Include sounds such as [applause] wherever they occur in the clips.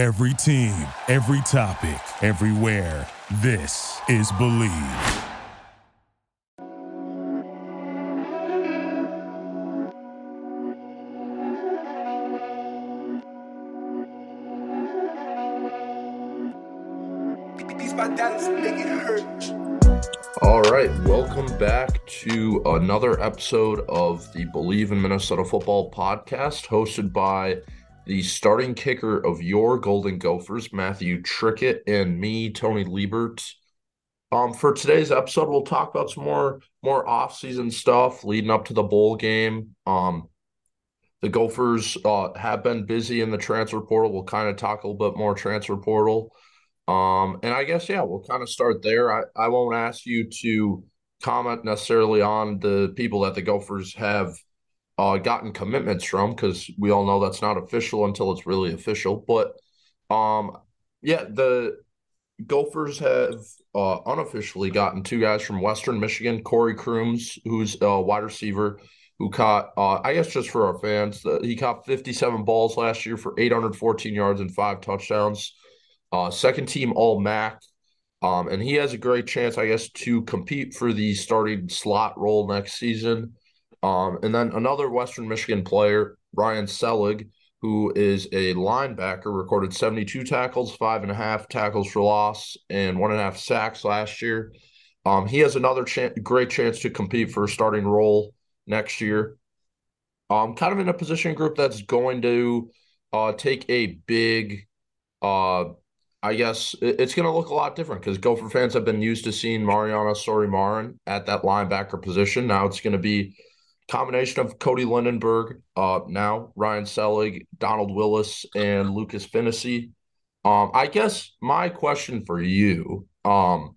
Every team, every topic, everywhere. This is Bleav. All right, welcome back to another episode of the Bleav in Minnesota Football podcast, hosted by the starting kicker of your Golden Gophers, Matthew Trickett, and me, Tony Liebert. Um, for today's episode, we'll talk about some more more off-season stuff leading up to the bowl game. Um, the Gophers uh, have been busy in the transfer portal. We'll kind of talk a little bit more transfer portal. Um, and I guess yeah, we'll kind of start there. I, I won't ask you to comment necessarily on the people that the Gophers have uh, gotten commitments from because we all know that's not official until it's really official. But um, yeah, the Gophers have uh, unofficially gotten two guys from Western Michigan, Corey Crooms, who's a wide receiver who caught, uh, I guess just for our fans, the, he caught 57 balls last year for 814 yards and five touchdowns uh, second team All MAC. Um, and he has a great chance, I guess, to compete for the starting slot role next season. Um, and then another Western Michigan player, Ryan Selig, who is a linebacker, recorded 72 tackles, five and a half tackles for loss, and one and a half sacks last year. Um, he has another great chance to compete for a starting role next year. Um, kind of in a position group that's going to uh, take a big uh, I guess it's going to look a lot different because Gopher fans have been used to seeing Mariano Sori-Marin at that linebacker position. Now it's going to be combination of Cody Lindenberg, uh, now Ryan Selig, Donald Willis, and Lucas Phinisee. Um, I guess my question for you, um,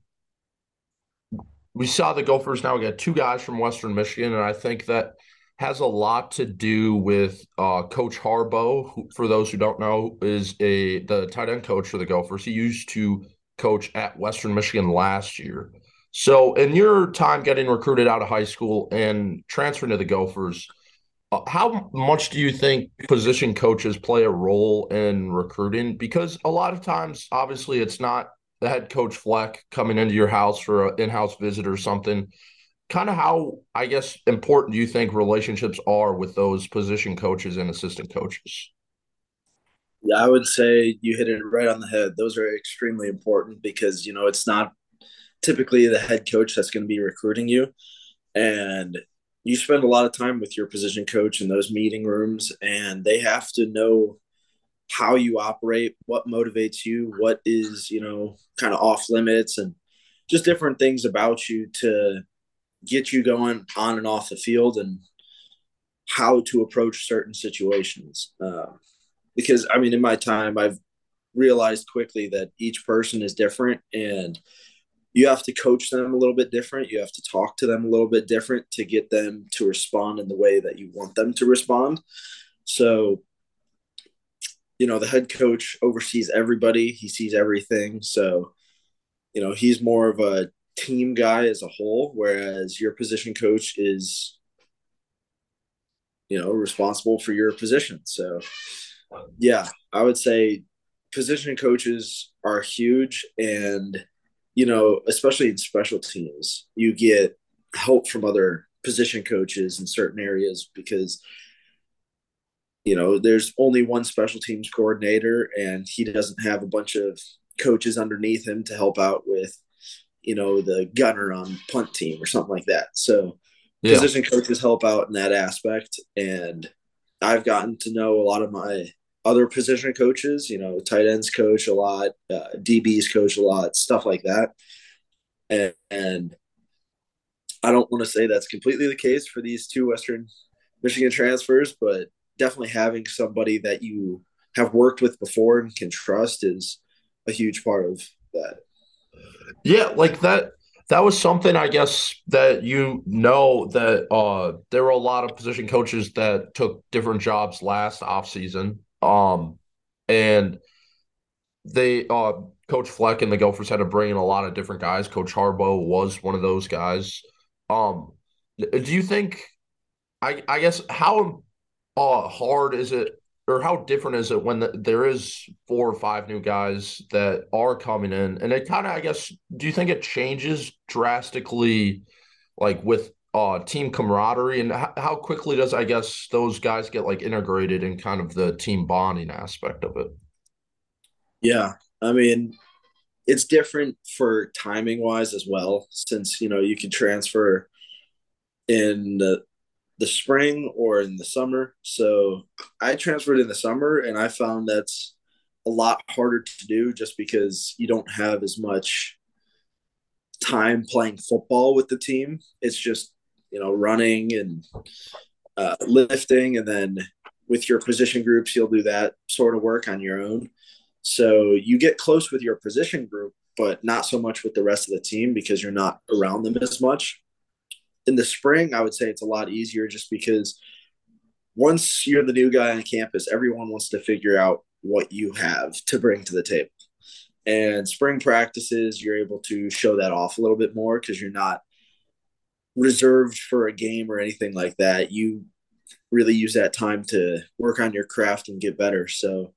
we saw the Gophers now get two guys from Western Michigan, and I think that – has a lot to do with uh, Coach Harbaugh. Who, for those who don't know, is a the tight end coach for the Gophers. He used to coach at Western Michigan last year. So, in your time getting recruited out of high school and transferring to the Gophers, uh, how much do you think position coaches play a role in recruiting? Because a lot of times, obviously, it's not the head coach Fleck coming into your house for an in-house visit or something kind of how I guess important do you think relationships are with those position coaches and assistant coaches? Yeah, I would say you hit it right on the head. Those are extremely important because you know it's not typically the head coach that's going to be recruiting you, and you spend a lot of time with your position coach in those meeting rooms, and they have to know how you operate, what motivates you, what is you know kind of off limits, and just different things about you to get you going on and off the field and how to approach certain situations. Uh, because I mean, in my time, I've realized quickly that each person is different and you have to coach them a little bit different. You have to talk to them a little bit different to get them to respond in the way that you want them to respond. So, you know, the head coach oversees everybody, he sees everything. So, you know, he's more of a team guy as a whole, whereas your position coach is, you know, responsible for your position. So, yeah, I would say position coaches are huge. And, you know, especially in special teams, you get help from other position coaches in certain areas because you know there's only one special teams coordinator and he doesn't have a bunch of coaches underneath him to help out with you know, the gunner on punt team or something like that. So yeah. position coaches help out in that aspect. And I've gotten to know a lot of my other position coaches, you know, tight ends coach a lot, uh, DBs coach a lot, stuff like that. And, and I don't want to say that's completely the case for these two Western Michigan transfers, but definitely having somebody that you have worked with before and can trust is a huge part of that. Yeah, like that that was something I guess that you know that uh there were a lot of position coaches that took different jobs last offseason. Um and they uh Coach Fleck and the Gophers had to bring in a lot of different guys. Coach Harbaugh was one of those guys. Um do you think I I guess how uh hard is it or how different is it when the, there is four or five new guys that are coming in and it kind of i guess do you think it changes drastically like with uh team camaraderie and how, quickly does i guess those guys get like integrated in kind of the team bonding aspect of it yeah i mean it's different for timing wise as well since you know you can transfer in the the spring or in the summer. So I transferred in the summer and I found that's a lot harder to do just because you don't have as much time playing football with the team. It's just, you know, running and uh, lifting. And then with your position groups, you'll do that sort of work on your own. So you get close with your position group, but not so much with the rest of the team because you're not around them as much in the spring, I would say it's a lot easier just because once you're the new guy on campus, everyone wants to figure out what you have to bring to the table. And spring practices, you're able to show that off a little bit more because you're not reserved for a game or anything like that. You really use that time to work on your craft and get better. So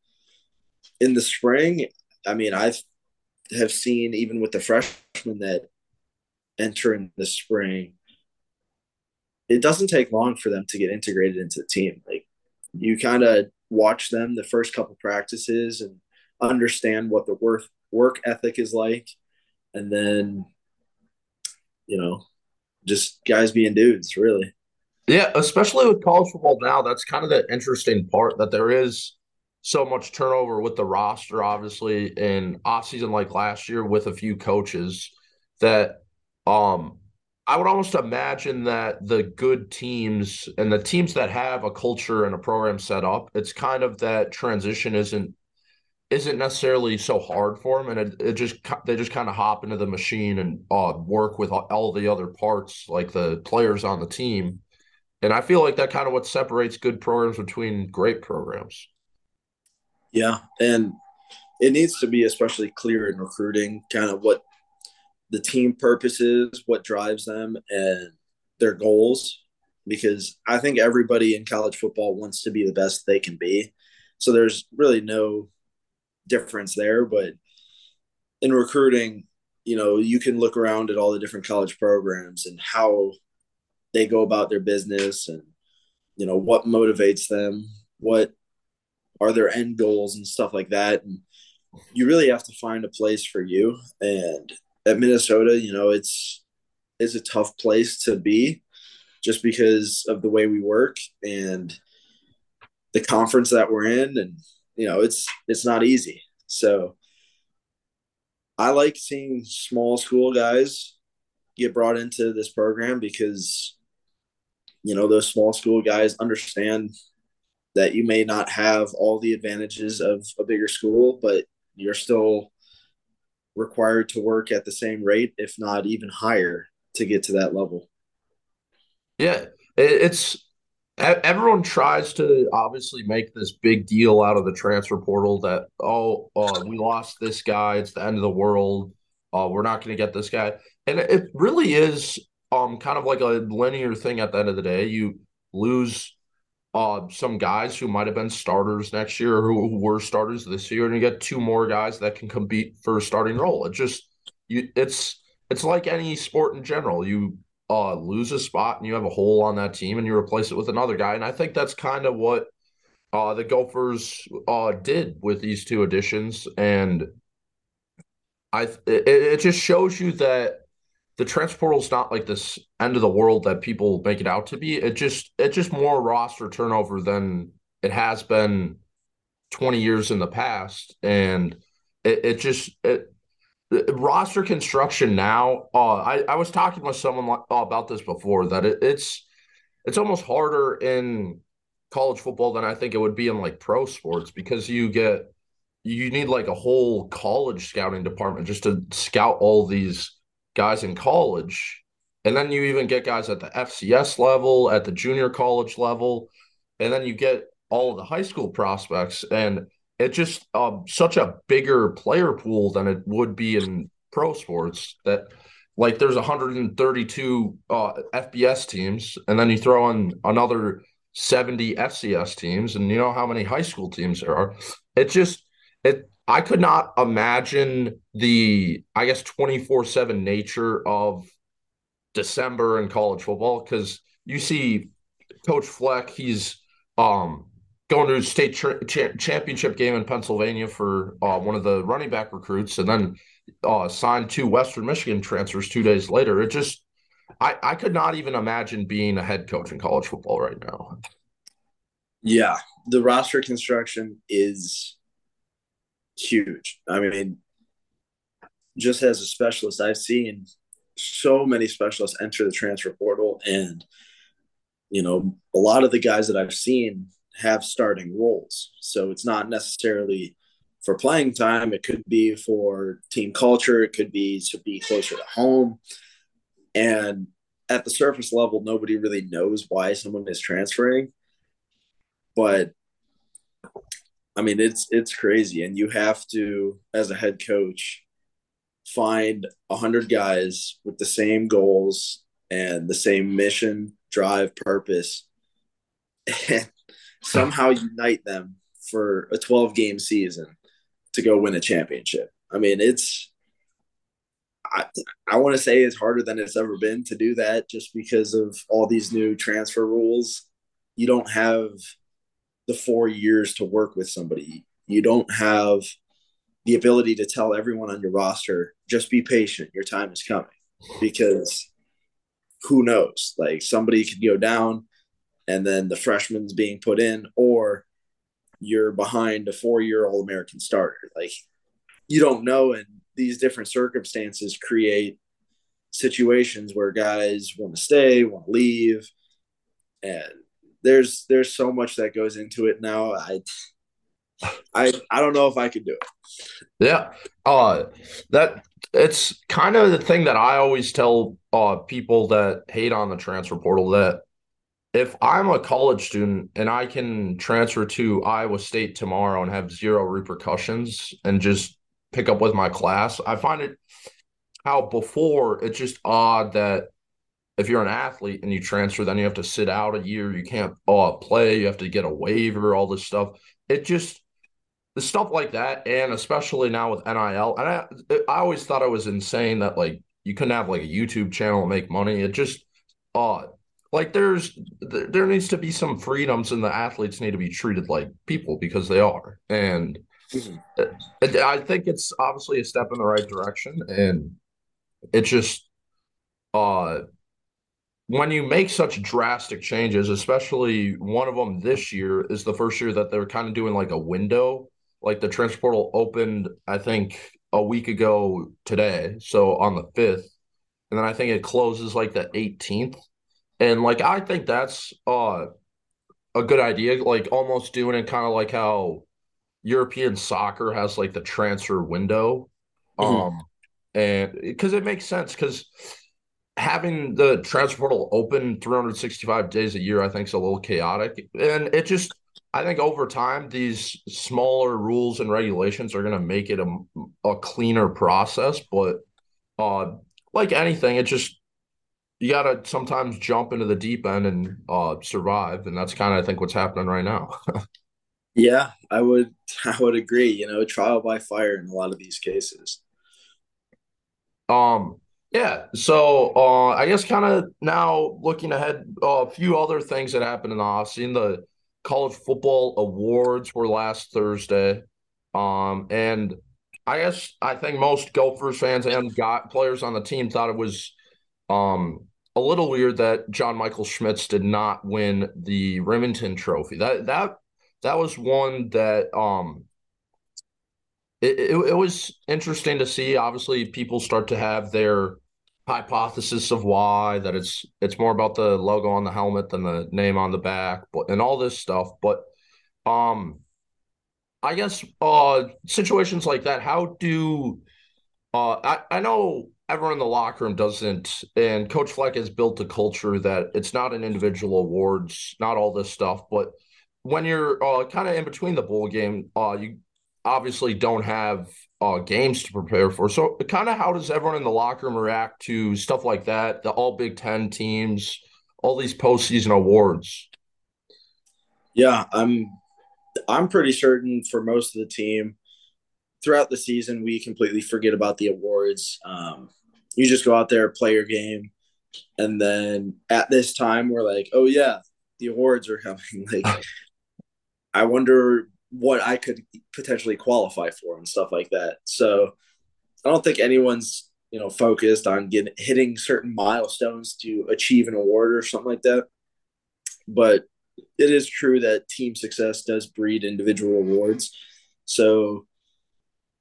in the spring, I mean, I've seen even with the freshmen that enter in the spring, it doesn't take long for them to get integrated into the team. Like you kind of watch them the first couple practices and understand what the work work ethic is like, and then you know, just guys being dudes, really. Yeah, especially with college football now, that's kind of the interesting part that there is so much turnover with the roster, obviously, in off season like last year with a few coaches that um I would almost imagine that the good teams and the teams that have a culture and a program set up, it's kind of that transition isn't isn't necessarily so hard for them, and it, it just they just kind of hop into the machine and uh, work with all the other parts, like the players on the team. And I feel like that kind of what separates good programs between great programs. Yeah, and it needs to be especially clear in recruiting, kind of what the team purpose is, what drives them, and their goals. Because I think everybody in college football wants to be the best they can be. So there's really no difference there. But in recruiting, you know, you can look around at all the different college programs and how they go about their business and, you know, what motivates them, what are their end goals and stuff like that. And you really have to find a place for you. And at Minnesota, you know, it's it's a tough place to be just because of the way we work and the conference that we're in and you know, it's it's not easy. So I like seeing small school guys get brought into this program because you know, those small school guys understand that you may not have all the advantages of a bigger school, but you're still required to work at the same rate, if not even higher, to get to that level. Yeah, it's everyone tries to obviously make this big deal out of the transfer portal that oh uh, we lost this guy, it's the end of the world. Uh, we're not going to get this guy, and it really is um kind of like a linear thing. At the end of the day, you lose uh, some guys who might have been starters next year or who were starters this year, and you get two more guys that can compete for a starting role. It just you it's it's like any sport in general. You uh, lose a spot and you have a hole on that team, and you replace it with another guy. And I think that's kind of what uh, the Gophers uh, did with these two additions, and I it, it just shows you that the transfer portal is not like this end of the world that people make it out to be. It just it's just more roster turnover than it has been 20 years in the past. And it, it just it, roster construction now. Uh, I, I was talking with someone uh, about this before that it, it's it's almost harder in college football than I think it would be in like pro sports because you get you need like a whole college scouting department just to scout all these guys in college. And then you even get guys at the FCS level, at the junior college level, and then you get all of the high school prospects. And it's just um, such a bigger player pool than it would be in pro sports that like there's 132 uh, FBS teams, and then you throw in another 70 FCS teams and you know how many high school teams there are. It just it I could not imagine the I guess 24/7 nature of December in college football cuz you see coach Fleck he's um going to a state cha- championship game in Pennsylvania for uh, one of the running back recruits and then uh, signed two Western Michigan transfers 2 days later. It just I, I could not even imagine being a head coach in college football right now. Yeah, the roster construction is huge. I mean, just as a specialist, I've seen so many specialists enter the transfer portal, and you know, a lot of the guys that I've seen have starting roles. So it's not necessarily for playing time. It could be for team culture. It could be to be closer to home. And at the surface level, nobody really knows why someone is transferring. But I mean, it's it's crazy, and you have to, as a head coach, find a hundred guys with the same goals and the same mission, drive, purpose, [laughs] and somehow unite them for a 12 game season to go win a championship. I mean, it's I, I want to say it's harder than it's ever been to do that just because of all these new transfer rules. You don't have the four years to work with somebody. You don't have the ability to tell everyone on your roster, just be patient, your time is coming. Because who knows? Like somebody could go down and then the freshman's being put in, or you're behind a four year All American starter. Like you don't know. And these different circumstances create situations where guys want to stay, want to leave, and there's there's so much that goes into it now. I I I don't know if I could do it. Yeah. Uh that it's kind of the thing that I always tell uh people that hate on the transfer portal that if I'm a college student and I can transfer to Iowa State tomorrow and have zero repercussions and just pick up with my class. I find it how before it's just odd that if you're an athlete and you transfer, then you have to sit out a year. You can't uh, play. You have to get a waiver. All this stuff. It just the stuff like that, and especially now with NIL. And I, I always thought it was insane that like you couldn't have like a YouTube channel and make money. It just uh like there's there needs to be some freedoms, and the athletes need to be treated like people because they are. And Mm-hmm. I think it's obviously a step in the right direction, and it just uh when you make such drastic changes, especially one of them this year is the first year that they're kind of doing like a window. Like the transfer portal opened, I think, a week ago today, so on the fifth, and then I think it closes like the 18th. And like I think that's uh a good idea, like almost doing it kind of like how European soccer has like the transfer window. Mm-hmm. Um and because it makes sense because having the transfer portal open 365 days a year, I think is a little chaotic. And it just I think over time these smaller rules and regulations are gonna make it a, a cleaner process. But uh like anything, it just you gotta sometimes jump into the deep end and uh survive. And that's kind of I think what's happening right now. [laughs] Yeah, I would [laughs] I would agree, you know, trial by fire in a lot of these cases. Um yeah, so uh I guess kind of now looking ahead uh, a few other things that happened in the offseason. The college football awards were last Thursday. Um and I guess I think most Gophers fans and got players on the team thought it was um a little weird that John Michael Schmitz did not win the Rimington trophy. That that that was one that um it, it, it was interesting to see. Obviously, people start to have their hypothesis of why that it's it's more about the logo on the helmet than the name on the back, but and all this stuff. But um, I guess uh situations like that. How do uh I I know everyone in the locker room doesn't, and Coach Fleck has built a culture that it's not an individual awards, not all this stuff, but when you're uh, kind of in between the bowl game, uh, you obviously don't have uh, games to prepare for. So, kind of how does everyone in the locker room react to stuff like that? The All Big Ten teams, all these postseason awards. Yeah, I'm I'm pretty certain for most of the team throughout the season we completely forget about the awards. Um, you just go out there, play your game, and then at this time we're like, oh yeah, the awards are coming. [laughs] Like, I wonder what I could potentially qualify for and stuff like that. So I don't think anyone's you know focused on getting hitting certain milestones to achieve an award or something like that. But it is true that team success does breed individual awards. So,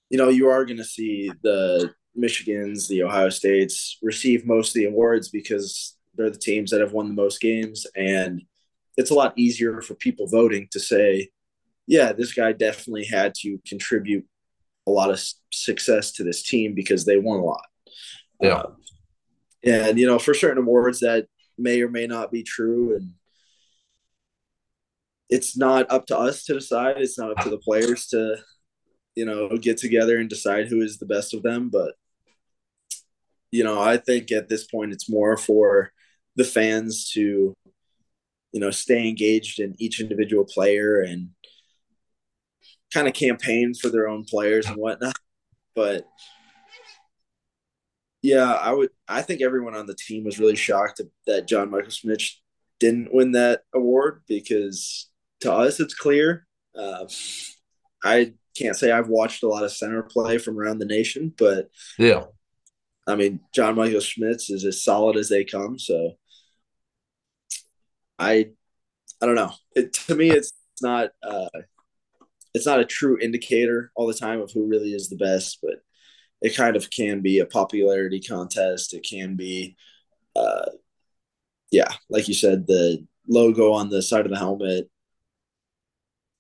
you know, you are going to see the Michigans, the Ohio States receive most of the awards because they're the teams that have won the most games. And it's a lot easier for people voting to say, yeah, this guy definitely had to contribute a lot of success to this team because they won a lot. Yeah. Um, and, you know, for certain awards that may or may not be true. And it's not up to us to decide. It's not up to the players to, you know, get together and decide who is the best of them. But, you know, I think at this point it's more for the fans to, you know, stay engaged in each individual player and kind of campaign for their own players and whatnot. But yeah, I would. I think everyone on the team was really shocked that John Michael Schmitz didn't win that award because to us it's clear. Uh, I can't say I've watched a lot of center play from around the nation, but yeah, I mean John Michael Schmitz is as solid as they come. So I, I don't know. It, to me, it's not. Uh, it's not a true indicator all the time of who really is the best, but it kind of can be a popularity contest. It can be, uh, yeah, like you said, the logo on the side of the helmet.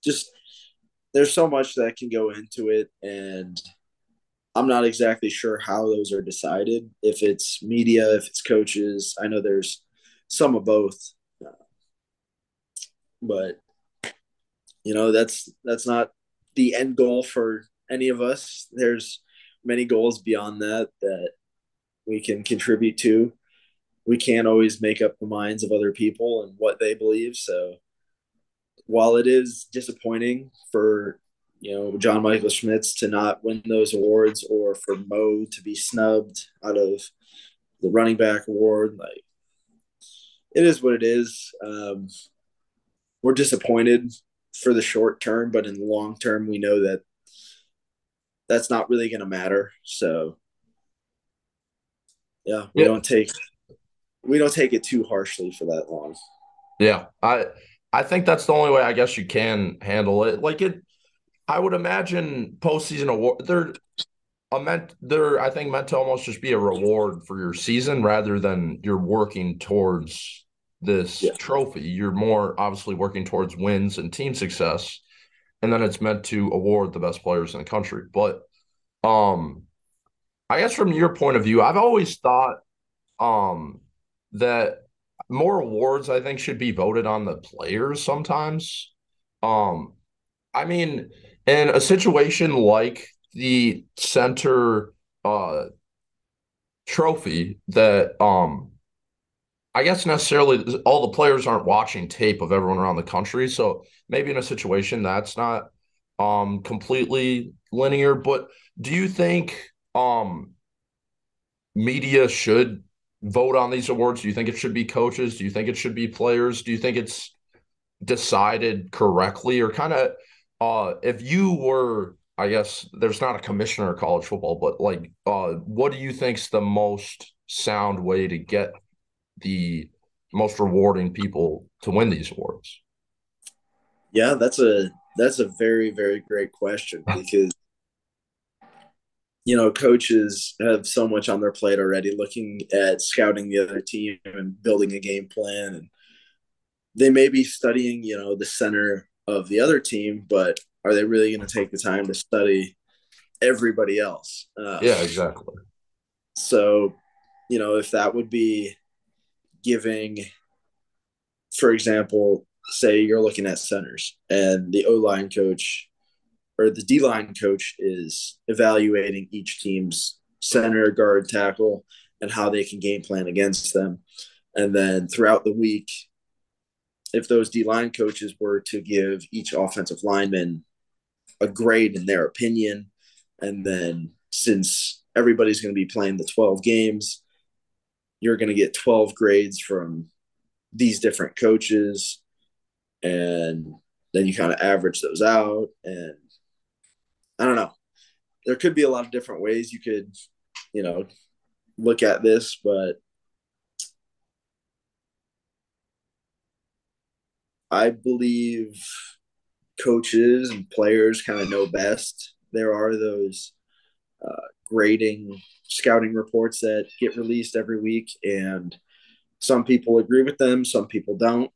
Just there's so much that can go into it, and I'm not exactly sure how those are decided. If it's media, if it's coaches, I know there's some of both, but you know that's that's not the end goal for any of us. There's many goals beyond that that we can contribute to. We can't always make up the minds of other people and what they believe so while it is disappointing for you know John Michael Schmitz to not win those awards or for Mo to be snubbed out of the running back award like it is what it is um, we're disappointed for the short term, but in the long term, we know that that's not really going to matter. So, yeah, we yeah. don't take we don't take it too harshly for that long. Yeah, I I think that's the only way I guess you can handle it. Like it, I would imagine postseason award. They're a meant they're I think meant to almost just be a reward for your season rather than you're working towards this yeah. trophy. You're more obviously working towards wins and team success, and then it's meant to award the best players in the country. But um, I guess from your point of view, I've always thought um that more awards I think should be voted on the players sometimes. Um, I mean, in a situation like the center uh trophy that um I guess necessarily all the players aren't watching tape of everyone around the country. So maybe in a situation that's not um completely linear. But do you think um media should vote on these awards? Do you think it should be coaches? Do you think it should be players? Do you think it's decided correctly or kind of uh if you were I guess there's not a commissioner of college football, but like uh what do you think's the most sound way to get the most rewarding people to win these awards? Yeah, that's a that's a very very great question because you know coaches have so much on their plate already looking at scouting the other team and building a game plan. And they may be studying you know the center of the other team but are they really going to take the time to study everybody else? Uh, yeah exactly. so you know if that would be giving, for example, say you're looking at centers and the O line coach or the D line coach is evaluating each team's center, guard, tackle, and how they can game plan against them. And then throughout the week, if those D line coaches were to give each offensive lineman a grade in their opinion, and then since everybody's going to be playing the 12 games, you're going to get 12 grades from these different coaches. And then you kind of average those out. And I don't know. There could be a lot of different ways you could, you know, look at this, but I believe coaches and players kind of know best. There are those uh, grading scouting reports that get released every week, and some people agree with them, some people don't.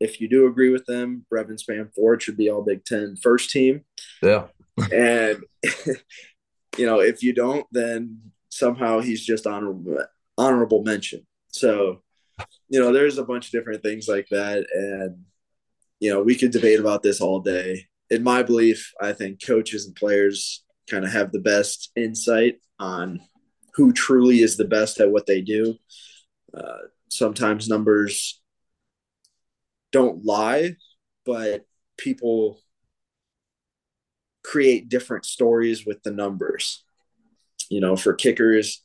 If you do agree with them, Brevyn Spann-Ford should be all Big Ten first team. Yeah. And [laughs] you know, if you don't, then somehow he's just honorable honorable mention. So, you know, there's a bunch of different things like that, and you know, we could debate about this all day. In my belief, I think coaches and players kind of have the best insight on who truly is the best at what they do. Uh, sometimes numbers don't lie, but people create different stories with the numbers. You know, for kickers,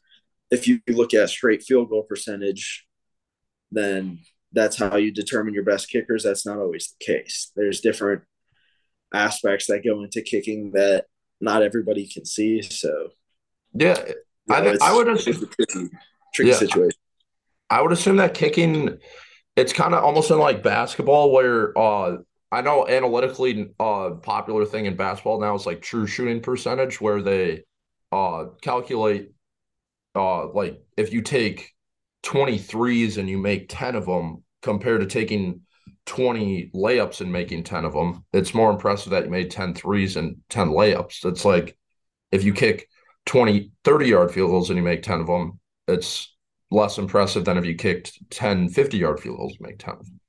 if you look at straight field goal percentage, then that's how you determine your best kickers. That's not always the case. There's different aspects that go into kicking that not everybody can see. So, yeah, you know, I, I would assume tricky, tricky yeah, situation. I would assume that kicking, it's kind of almost in like basketball where uh, I know analytically uh popular thing in basketball now is like true shooting percentage where they uh calculate uh like if you take 23s and you make 10 of them compared to taking 20 layups and making 10 of them, it's more impressive that you made 10 threes and 10 layups. It's like if you kick 20, 30 yard field goals and you make 10 of them, it's less impressive than if you kicked 10, 50 yard field goals and make 10 of them.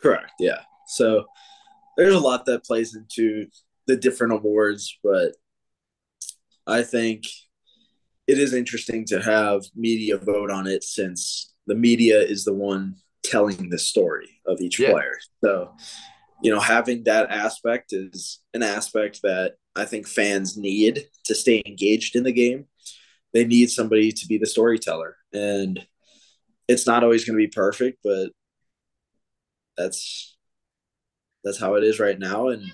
Correct. Yeah. So there's a lot that plays into the different awards, but I think it is interesting to have media vote on it since the media is the one telling the story of each yeah. player. So, you know, having that aspect is an aspect that I think fans need to stay engaged in the game. They need somebody to be the storyteller. And it's not always going to be perfect, but that's that's how it is right now and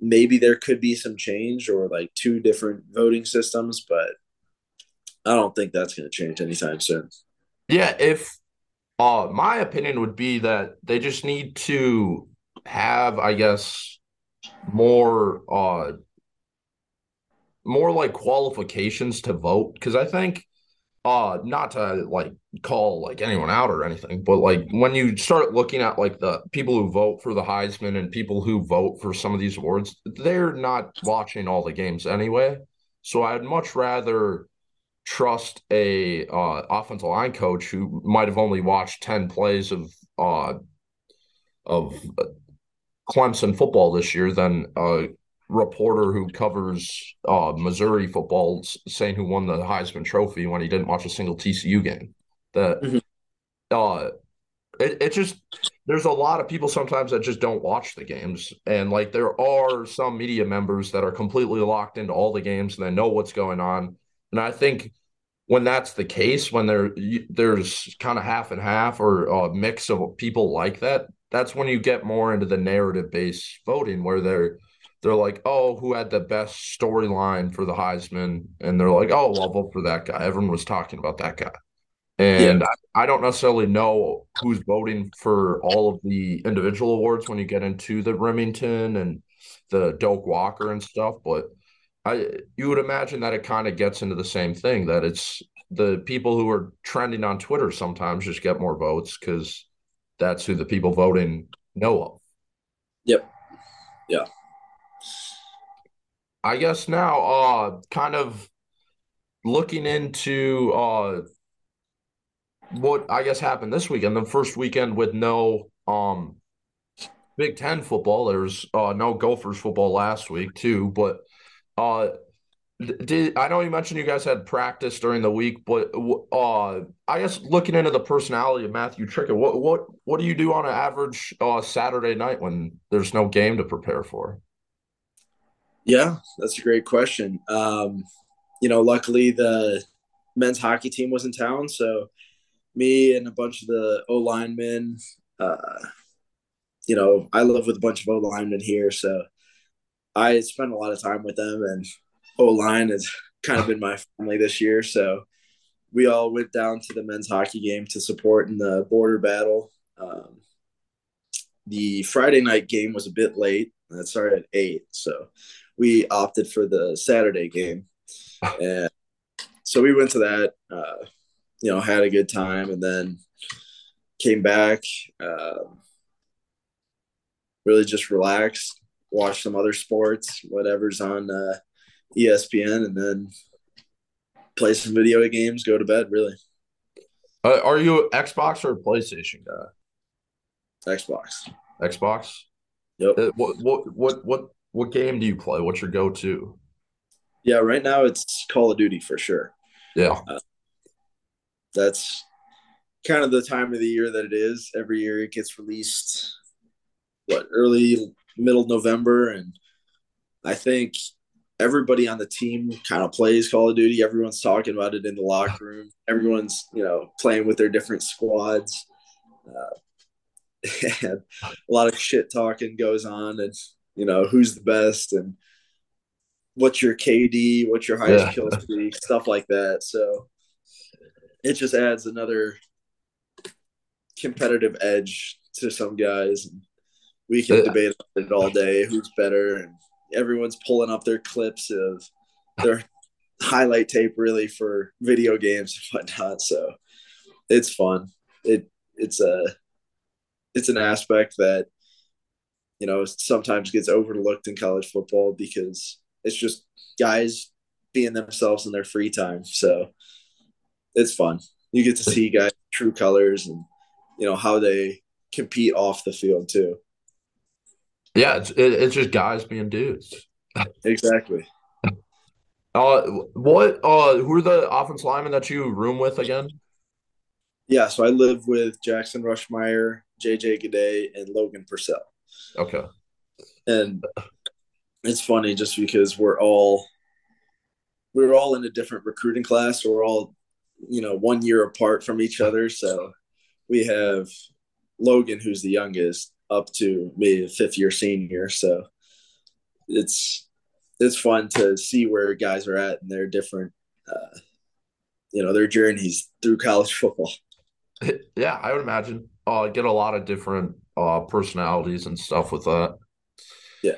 maybe there could be some change or like two different voting systems, but I don't think that's going to change anytime soon. Yeah, if uh my opinion would be that they just need to have, I guess, more uh more like qualifications to vote because I think uh not to like call like anyone out or anything but like when you start looking at like the people who vote for the heisman and people who vote for some of these awards they're not watching all the games anyway. So i'd much rather trust a uh, offensive line coach who might have only watched 10 plays of uh, of uh, Clemson football this year than a reporter who covers uh, Missouri football saying who won the Heisman Trophy when he didn't watch a single TCU game. That mm-hmm. uh, it, it just there's a lot of people sometimes that just don't watch the games and like there are some media members that are completely locked into all the games and they know what's going on and I think when that's the case, when there there's kind of half and half or a mix of people like that, that's when you get more into the narrative based voting where they're they're like, oh, who had the best storyline for the Heisman? And they're like, oh, well, I'll vote for that guy. Everyone was talking about that guy. And yeah. I, I, don't necessarily know who's voting for all of the individual awards when you get into the Rimington and the Doak Walker and stuff, but I you would imagine that it kind of gets into the same thing that it's the people who are trending on Twitter sometimes just get more votes because that's who the people voting know of. Yep. Yeah. I guess now, uh, kind of looking into uh what I guess happened this weekend, the first weekend with no um Big Ten football. There's uh no Gophers football last week too, but uh, did I know you mentioned you guys had practice during the week, but uh, I guess looking into the personality of Matthew Trickett, what what what do you do on an average uh, Saturday night when there's no game to prepare for? Yeah, that's a great question. Um, you know, luckily the men's hockey team was in town, so me and a bunch of the O linemen, uh, you know, I live with a bunch of O linemen here, so I spend a lot of time with them, and O line has kind of been my family this year. So we all went down to the men's hockey game to support in the border battle. Um, the Friday night game was a bit late. That started at eight, so we opted for the Saturday game, and so we went to that. Uh, you know, had a good time, and then came back. Uh, really just relaxed, watch some other sports, whatever's on uh, ESPN, and then play some video games, go to bed. Really. Uh, are you Xbox or PlayStation guy? Xbox. Xbox. Yep. Uh, what what what what what game do you play? What's your go to? Yeah, right now it's Call of Duty for sure. Yeah. Uh, that's kind of the time of the year that it is. Every year it gets released, what early middle November, and I think everybody on the team kind of plays Call of Duty. Everyone's talking about it in the locker room. Everyone's you know playing with their different squads. Uh, [laughs] and a lot of shit talking goes on, and you know who's the best and what's your KD, what's your highest yeah. kill streak, stuff like that. So it just adds another competitive edge to some guys. And we can yeah. debate it all day, who's better, and everyone's pulling up their clips of their highlight tape really for video games and whatnot. So it's fun. It it's a it's an aspect that you know sometimes gets overlooked in college football because it's just guys being themselves in their free time. So it's fun. You get to see guys true colors and you know how they compete off the field too. Yeah, it's it, it's just guys being dudes. exactly. Uh, what? Uh, who are the offense linemen that you room with again? Yeah, so I live with Jackson Rushmeyer, JJ Gade, and Logan Purcell. Okay. And it's funny just because we're all we're all in a different recruiting class. We're all, you know, one year apart from each other. So we have Logan, who's the youngest, up to maybe a fifth year senior. So it's it's fun to see where guys are at and their different uh, you know their journeys through college football [laughs] yeah i would imagine uh get a lot of different uh personalities and stuff with that. Yeah.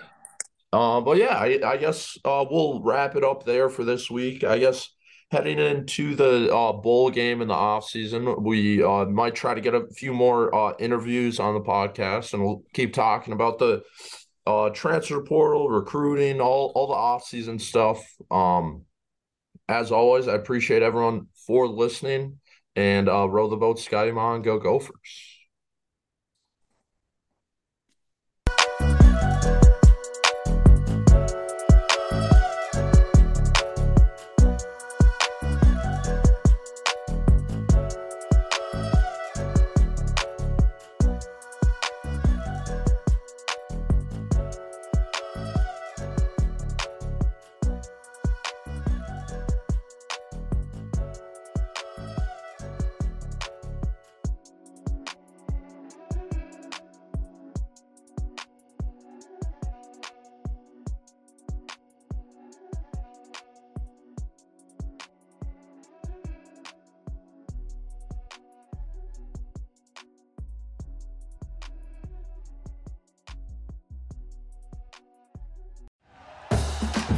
Uh, but yeah i, I guess uh we'll wrap it up there for this week. I guess heading into the uh, bowl game in the off season we uh, might try to get a few more uh, interviews on the podcast and we'll keep talking about the uh, transfer portal recruiting all, all the off season stuff. Um, as always i appreciate everyone for listening and uh, row the boat Ski-U-Mah go gophers